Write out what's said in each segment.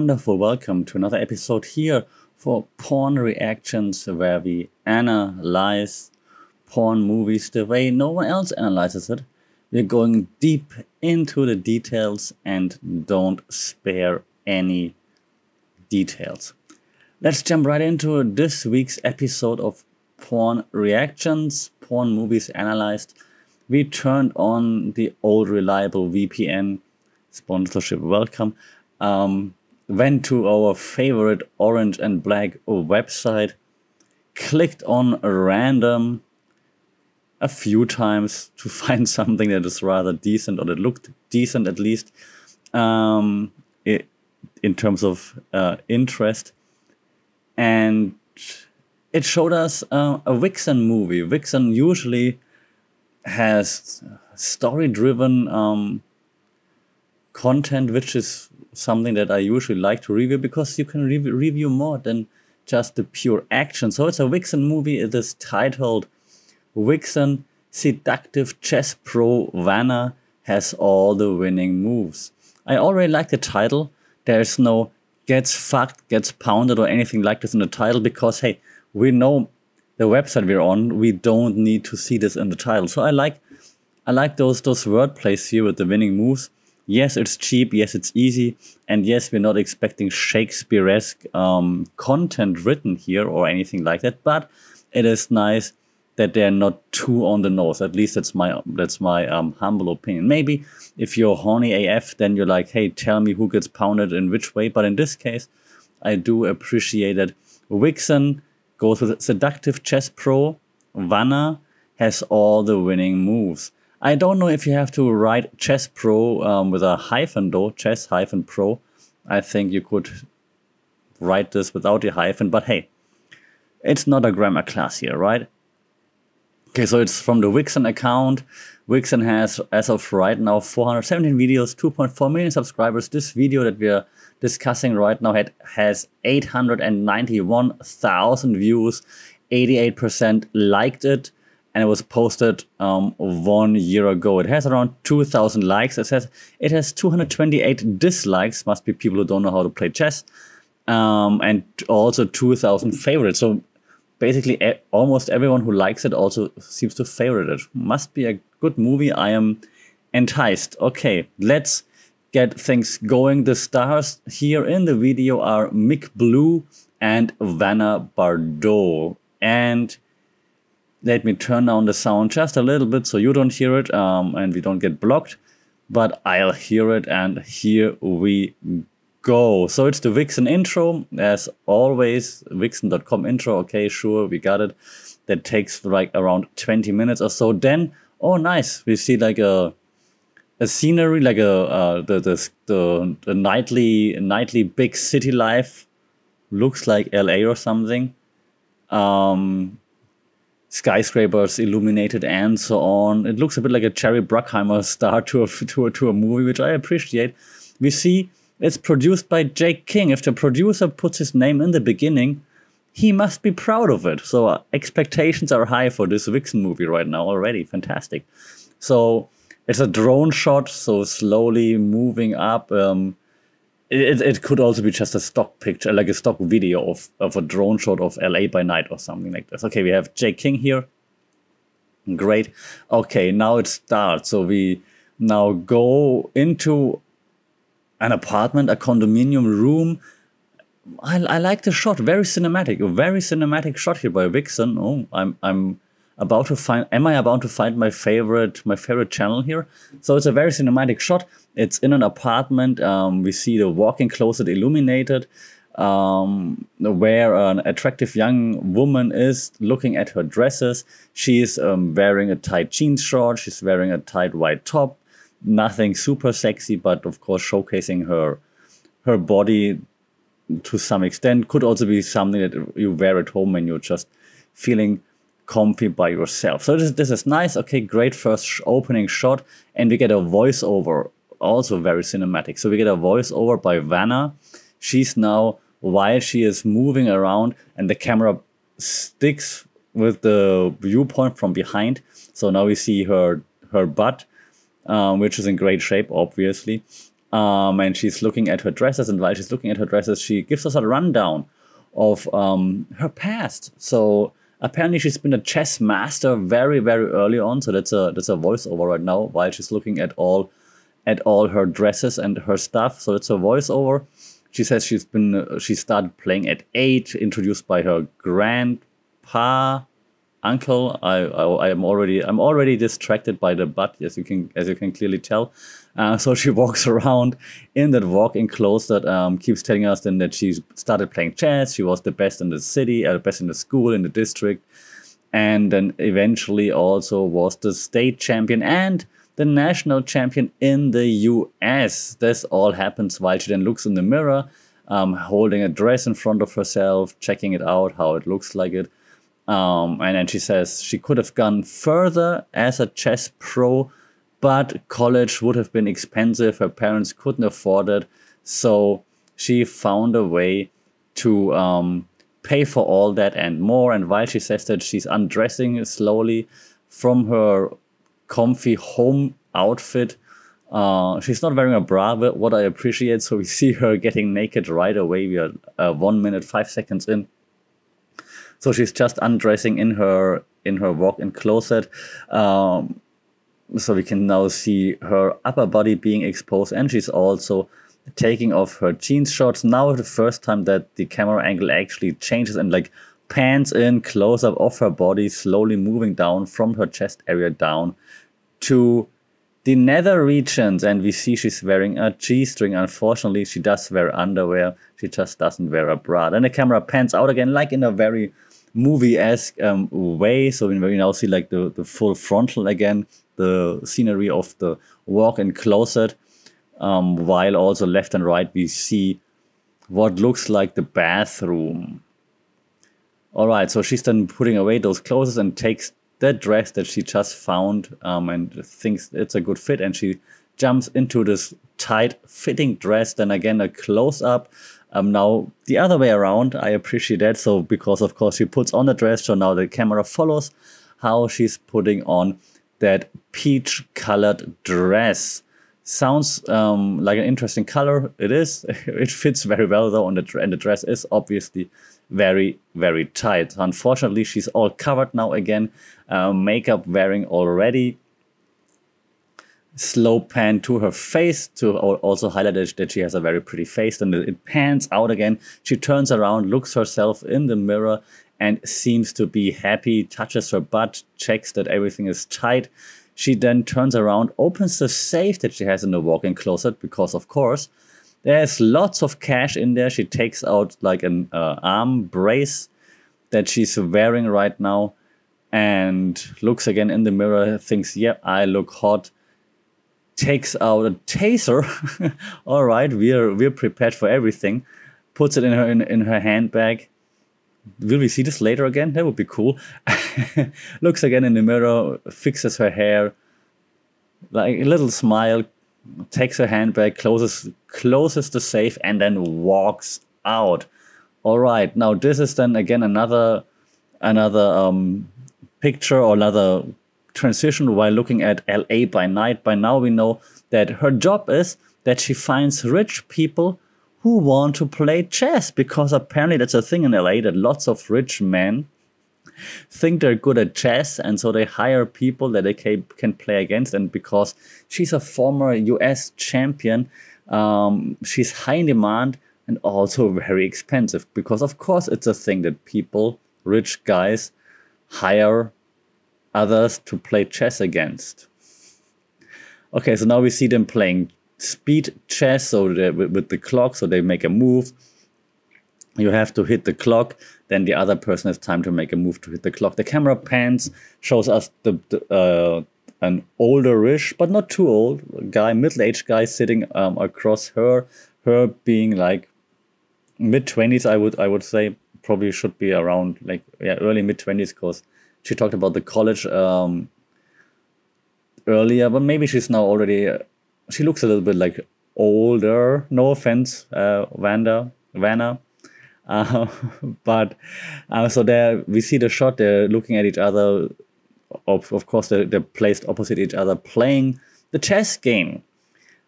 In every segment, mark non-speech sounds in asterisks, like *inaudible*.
wonderful welcome to another episode here for Porn Reactions, where we analyze porn movies the way no one else analyzes it. We're going deep into the details and don't spare any details. Let's jump right into this week's episode of Porn Reactions, Porn Movies Analyzed. We turned on the old reliable VPN sponsorship welcome. Um, went to our favorite orange and black website, clicked on random a few times to *laughs* find something that is rather decent or that looked decent at least um, it, in terms of uh, interest. And it showed us uh, a Vixen movie. Vixen usually has story driven um, content, which is something that I usually like to review because you can re- review more than just the pure action. So it's a Vixen movie. It is titled Vixen Seductive Chess Pro Vanna has all the winning moves. I already like the title. There's no gets fucked, gets pounded, or anything like this in the title because hey, we know the website we're on. We don't need to see this in the title. So I like I like those those word plays here with the winning moves yes, it's cheap, yes, it's easy, and yes, we're not expecting Shakespeare-esque um, content written here or anything like that, but it is nice that they're not too on the nose. At least that's my that's my um, humble opinion. Maybe if you're horny AF, then you're like, hey, tell me who gets pounded in which way. But in this case, I do appreciate that Wixen goes with Seductive Chess Pro. Vanna has all the winning moves. I don't know if you have to write Chess Pro um, with a hyphen though, Chess hyphen Pro. I think you could write this without the hyphen, but hey, it's not a grammar class here, right? Okay, so it's from the Wixen account. Wixen has, as of right now, 417 videos, 2.4 million subscribers. This video that we're discussing right now had, has 891,000 views. 88% liked it and it was posted um, one year ago. It has around 2,000 likes. It says it has 228 dislikes. Must be people who don't know how to play chess, um, and also 2,000 favorites. So basically, almost everyone who likes it also seems to favorite it. Must be a good movie. I am enticed. Okay, let's get things going. The stars here in the video are Mick Blue and Vanna Bardot, and let me turn down the sound just a little bit so you don't hear it um, and we don't get blocked. But I'll hear it, and here we go. So it's the Vixen intro, as always. Vixen.com intro. Okay, sure, we got it. That takes like around 20 minutes or so. Then, oh, nice, we see like a a scenery, like a uh, the, the the the nightly nightly big city life. Looks like LA or something. Um, skyscrapers illuminated and so on. It looks a bit like a Jerry Bruckheimer star *laughs* to a, to a, to a movie, which I appreciate. We see it's produced by Jake King. If the producer puts his name in the beginning, he must be proud of it. So uh, expectations are high for this Vixen movie right now already. Fantastic. So it's a drone shot, so slowly moving up. Um, it, it could also be just a stock picture, like a stock video of, of a drone shot of LA by night or something like this. Okay, we have Jake King here. Great. Okay, now it starts. So we now go into an apartment, a condominium room. I, I like the shot, very cinematic, a very cinematic shot here by Vixen. Oh, I'm I'm about to find am i about to find my favorite my favorite channel here? So it's a very cinematic shot. It's in an apartment. Um, we see the walk-in closet illuminated um, where an attractive young woman is looking at her dresses. She's um, wearing a tight jeans short. She's wearing a tight white top. Nothing super sexy but of course showcasing her her body to some extent. Could also be something that you wear at home when you're just feeling comfy by yourself. So this, this is nice. Okay, great first sh opening shot. And we get a voiceover, also very cinematic. So we get a voiceover by Vanna. She's now, while she is moving around and the camera sticks with the viewpoint from behind. So now we see her her butt, um, which is in great shape, obviously. Um, and she's looking at her dresses, and while she's looking at her dresses, she gives us a rundown of um, her past. So apparently, she's been a chess master very, very early on. So that's a that's a voiceover right now while she's looking at all at all her dresses and her stuff. So it's a voiceover. She says she's been she started playing at eight, introduced by her grandpa uncle. I, I, I am already I'm already distracted by the butt, as you can as you can clearly tell. Uh, so she *laughs* walks around in that walk-in clothes that um, keeps telling us then that she started playing chess. She was the best in the city, uh, the best in the school, in the district, and then eventually also was the state champion and the national champion in the U.S. This all happens while she then looks in the mirror, um, holding a dress in front of herself, checking it out, how it looks like it. Um, and then she says she could have gone further as a chess pro, but college would have been expensive. Her parents couldn't afford it. So she found a way to um, pay for all that and more. And while she says that, she's undressing slowly from her comfy home outfit. Uh, she's not wearing a bra, but what I appreciate. So we *laughs* see her getting naked right away. We are uh, one minute, five seconds in. So she's just undressing in her in her walk-in closet. Um, so we can now see her upper body being exposed, and she's also taking off her jeans shorts. Now the first time that the camera angle actually changes and like pans in close up of her body, slowly moving down from her chest area down to the nether regions. And we see she's wearing a g-string. Unfortunately she does wear underwear. She just doesn't wear a bra. Then the camera pans out again like in a very movie-esque um, way. So we now see like the, the full frontal again, the scenery of the walk-in closet, um, while also left and right we see what looks like the bathroom. All right, so she's then putting away those clothes and takes that dress that she just found um, and thinks it's a good fit, and she jumps into this tight fitting dress. Then again, a close up um, now the other way around, I appreciate that. So because of course she puts on the dress, so now the camera follows how she's putting on that peach colored dress. Sounds um, like an interesting color. It is. *laughs* it fits very well though, and the, and the dress is obviously very very tight. Unfortunately, she's all covered now again. Uh, makeup wearing already slow pan to her face to also highlight that she has a very pretty face. And it pans out again. She turns around, looks herself in the mirror, and seems to be happy, touches her butt, checks that everything is tight. She then turns around, opens the safe that she has in the walk in closet, because of course, there's lots of cash in there. She takes out like an uh, arm brace that she's wearing right now and looks again in the mirror, thinks, yep, yeah, I look hot takes out a taser. *laughs* All right, we're we're prepared for everything. Puts it in her in, in her handbag. Will we see this later again? That would be cool. *laughs* Looks again in the mirror, fixes her hair, like a little smile, takes her handbag, closes closes the safe, and then walks out. All right, now this is then again another another um, picture or another transition while looking at LA by night. By now, we know that her job is that she finds rich people who want to play chess because apparently that's a thing in LA that lots of rich men think they're good at chess and so they hire people that they can play against and because she's a former US champion um, she's high in demand and also very expensive because of course it's a thing that people rich guys hire others to play chess against. Okay, so now we see them playing speed chess, so with, with the clock, so they make a move. You have to hit the clock, then the other person has time to make a move to hit the clock. The camera pans, shows us the, the uh, an older-ish, but not too old guy, middle-aged guy sitting um, across her, her being like mid twenties, I would I would say probably should be around like yeah early mid twenties, because she talked about the college um, earlier, but maybe she's now already. She looks a little bit like older. No offense, uh, Vanda, Vanna. Uh, *laughs* but uh, so there we see the shot. They're looking at each other. Of, of course, they're, they're placed opposite each other, playing the chess game.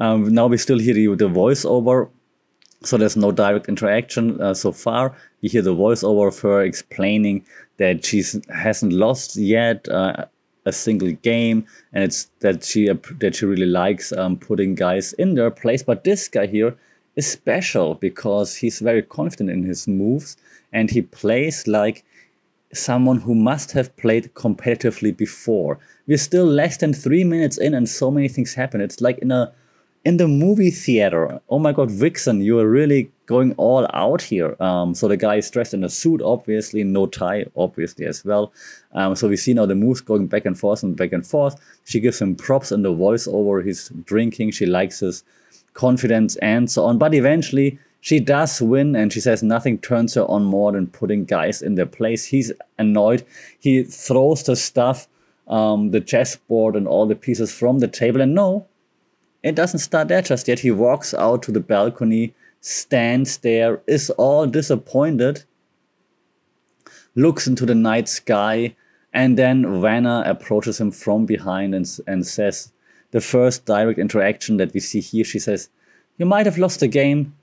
Um, now we still hear the, the voiceover, so there's no direct interaction uh, so far. We hear the voiceover of her explaining that she hasn't lost yet uh, a single game, and it's that she that she really likes um, putting guys in their place. But this guy here is special because he's very confident in his moves, and he plays like someone who must have played competitively before. We're still less than three minutes in, and so many things happen. It's like in a in the movie theater. Oh my God, Vixen, you are really going all out here. Um, so the guy is dressed in a suit, obviously, no tie, obviously as well. Um, so we see now the moves going back and forth and back and forth. She gives him props in the voiceover. He's drinking. She likes his confidence and so on. But eventually, she does win, and she says nothing turns her on more than putting guys in their place. He's annoyed. He throws the stuff, um, the chessboard, and all the pieces from the table. And no, it doesn't start there just yet. He walks out to the balcony, stands there, is all disappointed, looks into the night sky, and then Vanna approaches him from behind and, and says, the first direct interaction that we see here, she says, You might have lost the game,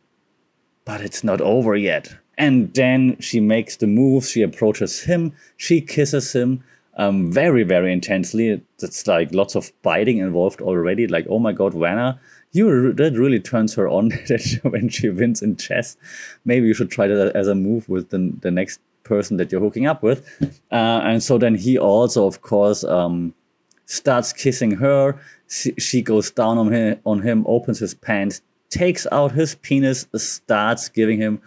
but it's not over yet. And then she makes the move. She approaches him. She kisses him um, very, very intensely. It's like lots of biting involved already. Like, oh my God, Vanna, you that really turns her on *laughs* when she wins in chess. Maybe you should try that as a move with the, the next person that you're hooking up with. Uh, and so then he also, of course, um, starts kissing her. She goes down on him, on him, opens his pants, takes out his penis, starts giving him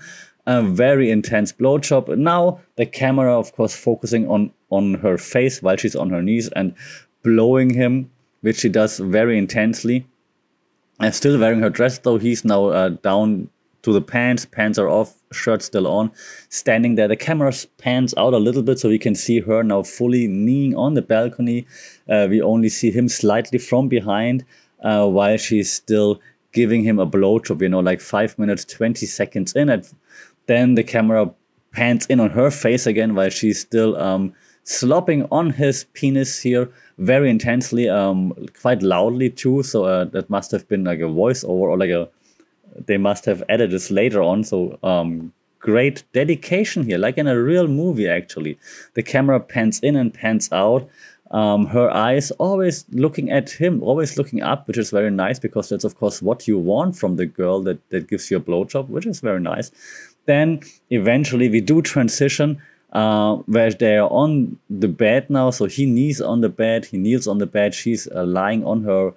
a very intense blowjob. Now the camera, of course, focusing on on her face while she's on her knees and blowing him, which she does very intensely. And still wearing her dress, though he's now uh, down to the pants. Pants are off, shirt still on. Standing there, the camera pans out a little bit so we can see her now fully kneeling on the balcony. Uh, we only see him slightly from behind uh, while she's still giving him a blowjob, you know, like five minutes, 20 seconds in. And then the camera pans in on her face again while she's still um, slopping on his penis here very intensely, um, quite loudly too. So uh, that must have been like a voiceover or like a, they must have added this later on. So um, great dedication here, like in a real movie actually. The camera pans in and pans out um, her eyes always looking at him, always looking up, which is very nice because that's of course what you want from the girl that, that gives you a blowjob, which is very nice. Then eventually we do transition uh, where they're on the bed now. So he kneels on the bed, he kneels on the bed, she's uh, lying on her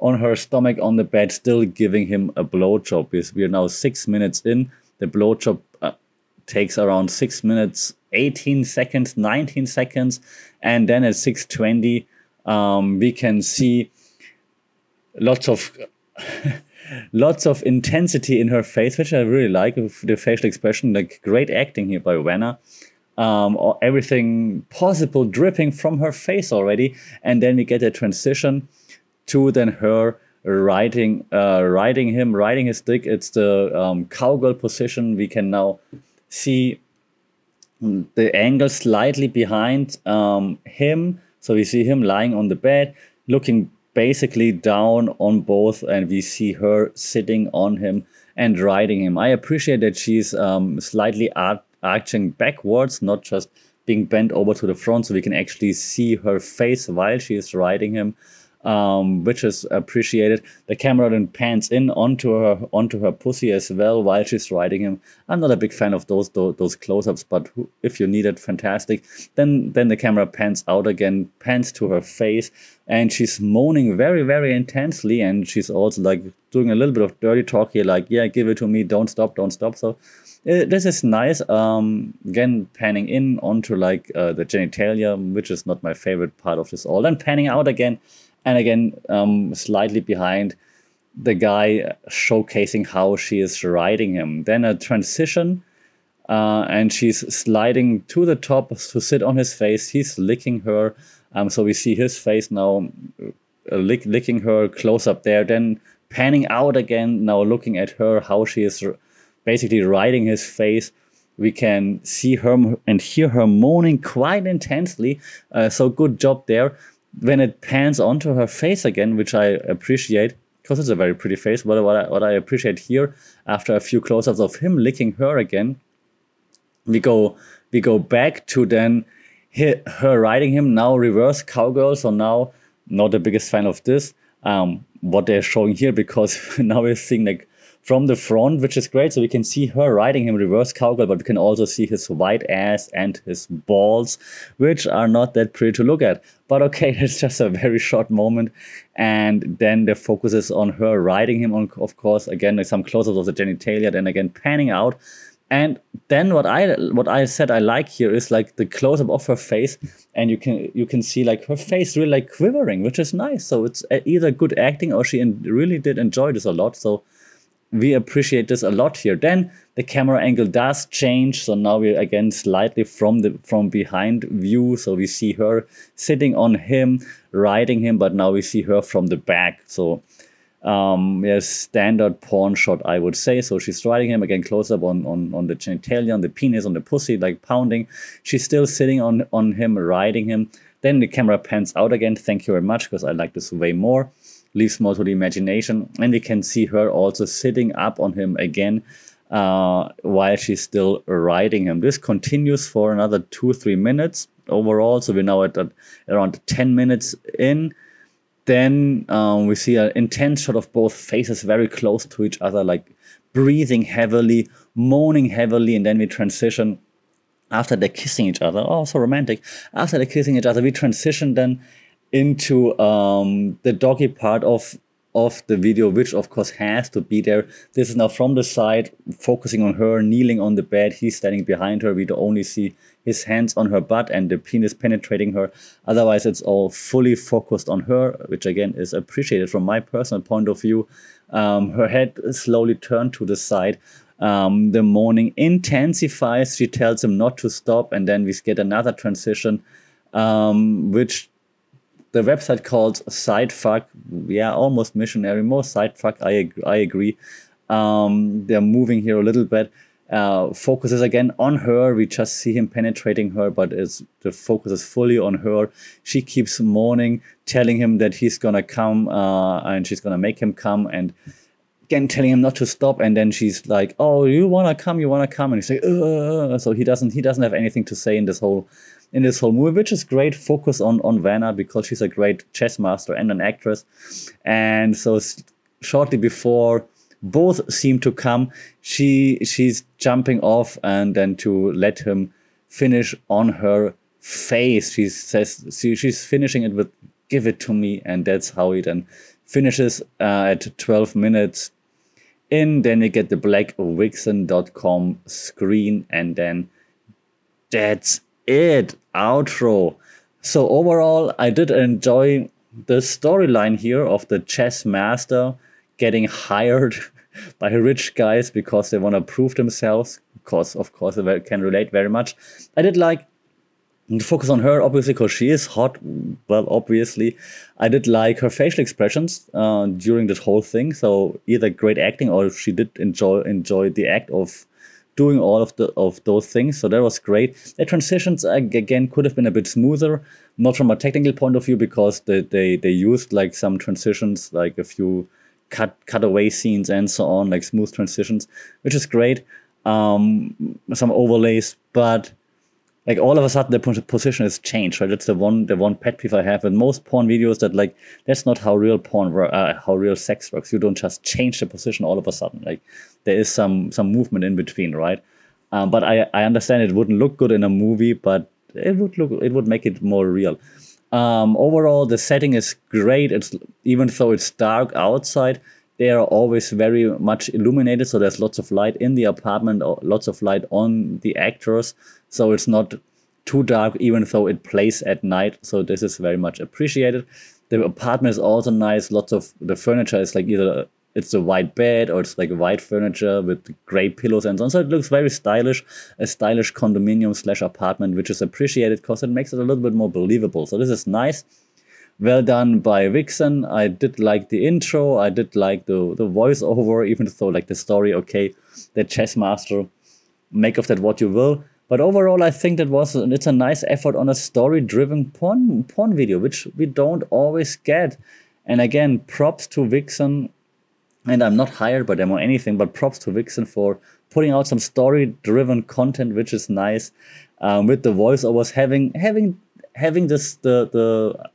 on her stomach on the bed, still giving him a blowjob. We are now six minutes in. The blowjob uh, takes around six minutes 18 seconds, 19 seconds, and then at 620, um, we can see lots of *laughs* lots of intensity in her face, which I really like. The facial expression, like great acting here by Vanna. Um, or everything possible dripping from her face already, and then we get a transition to then her riding, uh, riding him, riding his dick. It's the um, cowgirl position. We can now see the angle slightly behind um, him. So we see him lying on the bed, looking basically down on both, and we see her sitting on him and riding him. I appreciate that she's um, slightly arching backwards, not just being bent over to the front, so we can actually see her face while she is riding him um, which is appreciated. The camera then pans in onto her onto her pussy as well while she's riding him. I'm not a big fan of those those, those close-ups, but if you need it, fantastic. Then then the camera pans out again, pans to her face, and she's moaning very very intensely, and she's also like doing a little bit of dirty talk here, like yeah, give it to me, don't stop, don't stop. So. Uh, this is nice. Um, again, panning in onto like uh, the genitalia, which is not my favorite part of this all. Then panning out again and again um, slightly behind the guy showcasing how she is riding him. Then a transition, uh, and she's sliding to the top to sit on his face. He's licking her, um, so we see his face now uh, lick, licking her close up there. Then panning out again, now looking at her, how she is basically riding his face. We can see her and hear her moaning quite intensely. Uh, so good job there when it pans onto her face again, which I appreciate because it's a very pretty face. But what I, what I appreciate here, after a few close-ups of him licking her again, we go we go back to then her riding him now reverse cowgirl. So now not the biggest fan of this. Um, what they're showing here because *laughs* now we're seeing like from the front, which is great. So we can see her riding him reverse cowgirl, but we can also see his white ass and his balls, which are not that pretty to look at. But okay, *laughs* it's just a very short moment. And then the focus is on her riding him on, of course, again, like some close-ups of the genitalia, then again panning out. And then what I what I said I like here is like the close up of her face, and you can you can see like her face really like quivering, which is nice. So it's uh, either good acting or she really did enjoy this a lot. So we appreciate this a lot here. Then the camera angle does change. So now we're again slightly from the from behind view. So we see her sitting on him, riding him, but now we see her from the back. So um yeah, standard porn shot, I would say. So she's riding him again close up on, on, on the genitalia, on the penis, on the pussy, like pounding. She's still sitting on, on him, riding him. Then the camera pans out again. Thank you very much, because I like this way more leaves more to the imagination. And we can see her also sitting up on him again uh, while she's still riding him. This continues for another two, three minutes overall. So we're now at, around 10 minutes in. Then um, we see an intense shot of both faces very close to each other, like breathing heavily, moaning heavily, and then we transition after they're kissing each other. Oh, so romantic. After they're kissing each other, we transition then into um, the doggy part of of the video, which of course has to be there. This is now from the side, focusing on her kneeling on the bed. He's standing behind her. We only see his hands on her butt and the penis penetrating her. Otherwise, it's all fully focused on her, which again is appreciated from my personal point of view. Um, her head slowly turned to the side. Um, the moaning intensifies. She tells him not to stop, and then we get another transition, um, which the website called Sidefuck. Yeah, almost missionary, more Sidefuck. I I agree. Um, they're moving here a little bit. Uh, focuses again on her. We just see him penetrating her, but it's, the focus is fully on her. She keeps moaning, telling him that he's gonna come uh, and she's gonna make him come, and again telling him not to stop. And then she's like, "Oh, you wanna come? You wanna come?" And he's like, Ugh. "So he doesn't he doesn't have anything to say in this whole in this whole movie, which is great focus on on Vanna because she's a great chess master and an actress. And so shortly before both seem to come, she she's jumping off and then to let him finish on her face. She says she, she's finishing it with "Give it to me," and that's how he then finishes uh, at 12 minutes in. Then we get the blackvixen.com screen, and then that's it outro. So overall, I did enjoy the storyline here of the chess master getting hired *laughs* by rich guys because they want to prove themselves. Because of course, I can relate very much. I did like focus on her obviously because she is hot. Well, obviously, I did like her facial expressions uh, during this whole thing. So either great acting or she did enjoy enjoy the act of doing all of the of those things. So that was great. The transitions again could have been a bit smoother, not from a technical point of view because they they, they used like some transitions, like a few cut cutaway scenes and so on, like smooth transitions, which is great. Um, some overlays, but like all of a sudden the position is changed right? That's the one the one pet peeve i have in most porn videos that like that's not how real porn uh, how real sex works. You don't just change the position all of a sudden. Like there is some some movement in between right? Um, but i i understand it wouldn't look good in a movie but it would look it would make it more real. Um, overall the setting is great. It's even though it's dark outside they are always very much illuminated so there's lots of light in the apartment lots of light on the actors so it's not too dark even though it plays at night so this is very much appreciated the apartment is also nice lots of the furniture is like either it's a white bed or it's like white furniture with gray pillows and so on so it looks very stylish a stylish condominium slash apartment which is appreciated because it makes it a little bit more believable so this is nice well done by Vixen. I did like the intro. I did like the the voiceover, even though like the story, okay, the chess master, make of that what you will. But overall, I think that was it's a nice effort on a story-driven porn porn video, which we don't always get. And again, props to Vixen and I'm not hired by them or anything, but props to Vixen for putting out some story-driven content, which is nice. Um, with the voice voiceovers, having having having this the the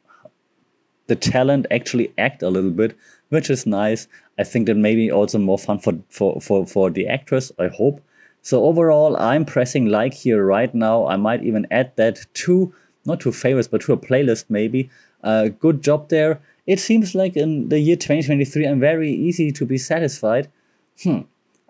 the talent actually act a little bit, which is nice. I think that maybe also more fun for for for for the actress. I hope. So overall, I'm pressing like here right now. I might even add that to not to favorites, but to a playlist maybe. Uh, good job there. It seems like in the year 2023, I'm very easy to be satisfied. Hmm.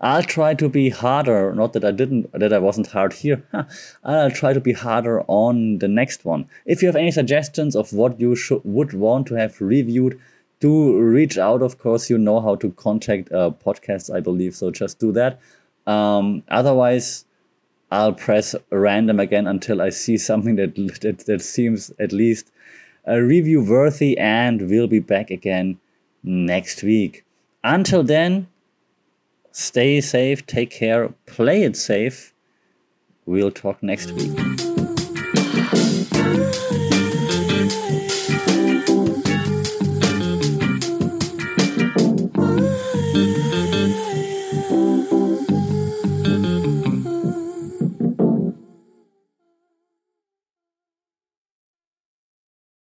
I'll try to be harder. Not that I didn't, that I wasn't hard here. *laughs* I'll try to be harder on the next one. If you have any suggestions of what you should, would want to have reviewed, do reach out. Of course, you know how to contact uh, podcasts, I believe. So just do that. Um, otherwise, I'll press random again until I see something that *laughs* that, that seems at least a review worthy and we'll be back again next week. Until then, stay safe, take care, play it safe. We'll talk next week.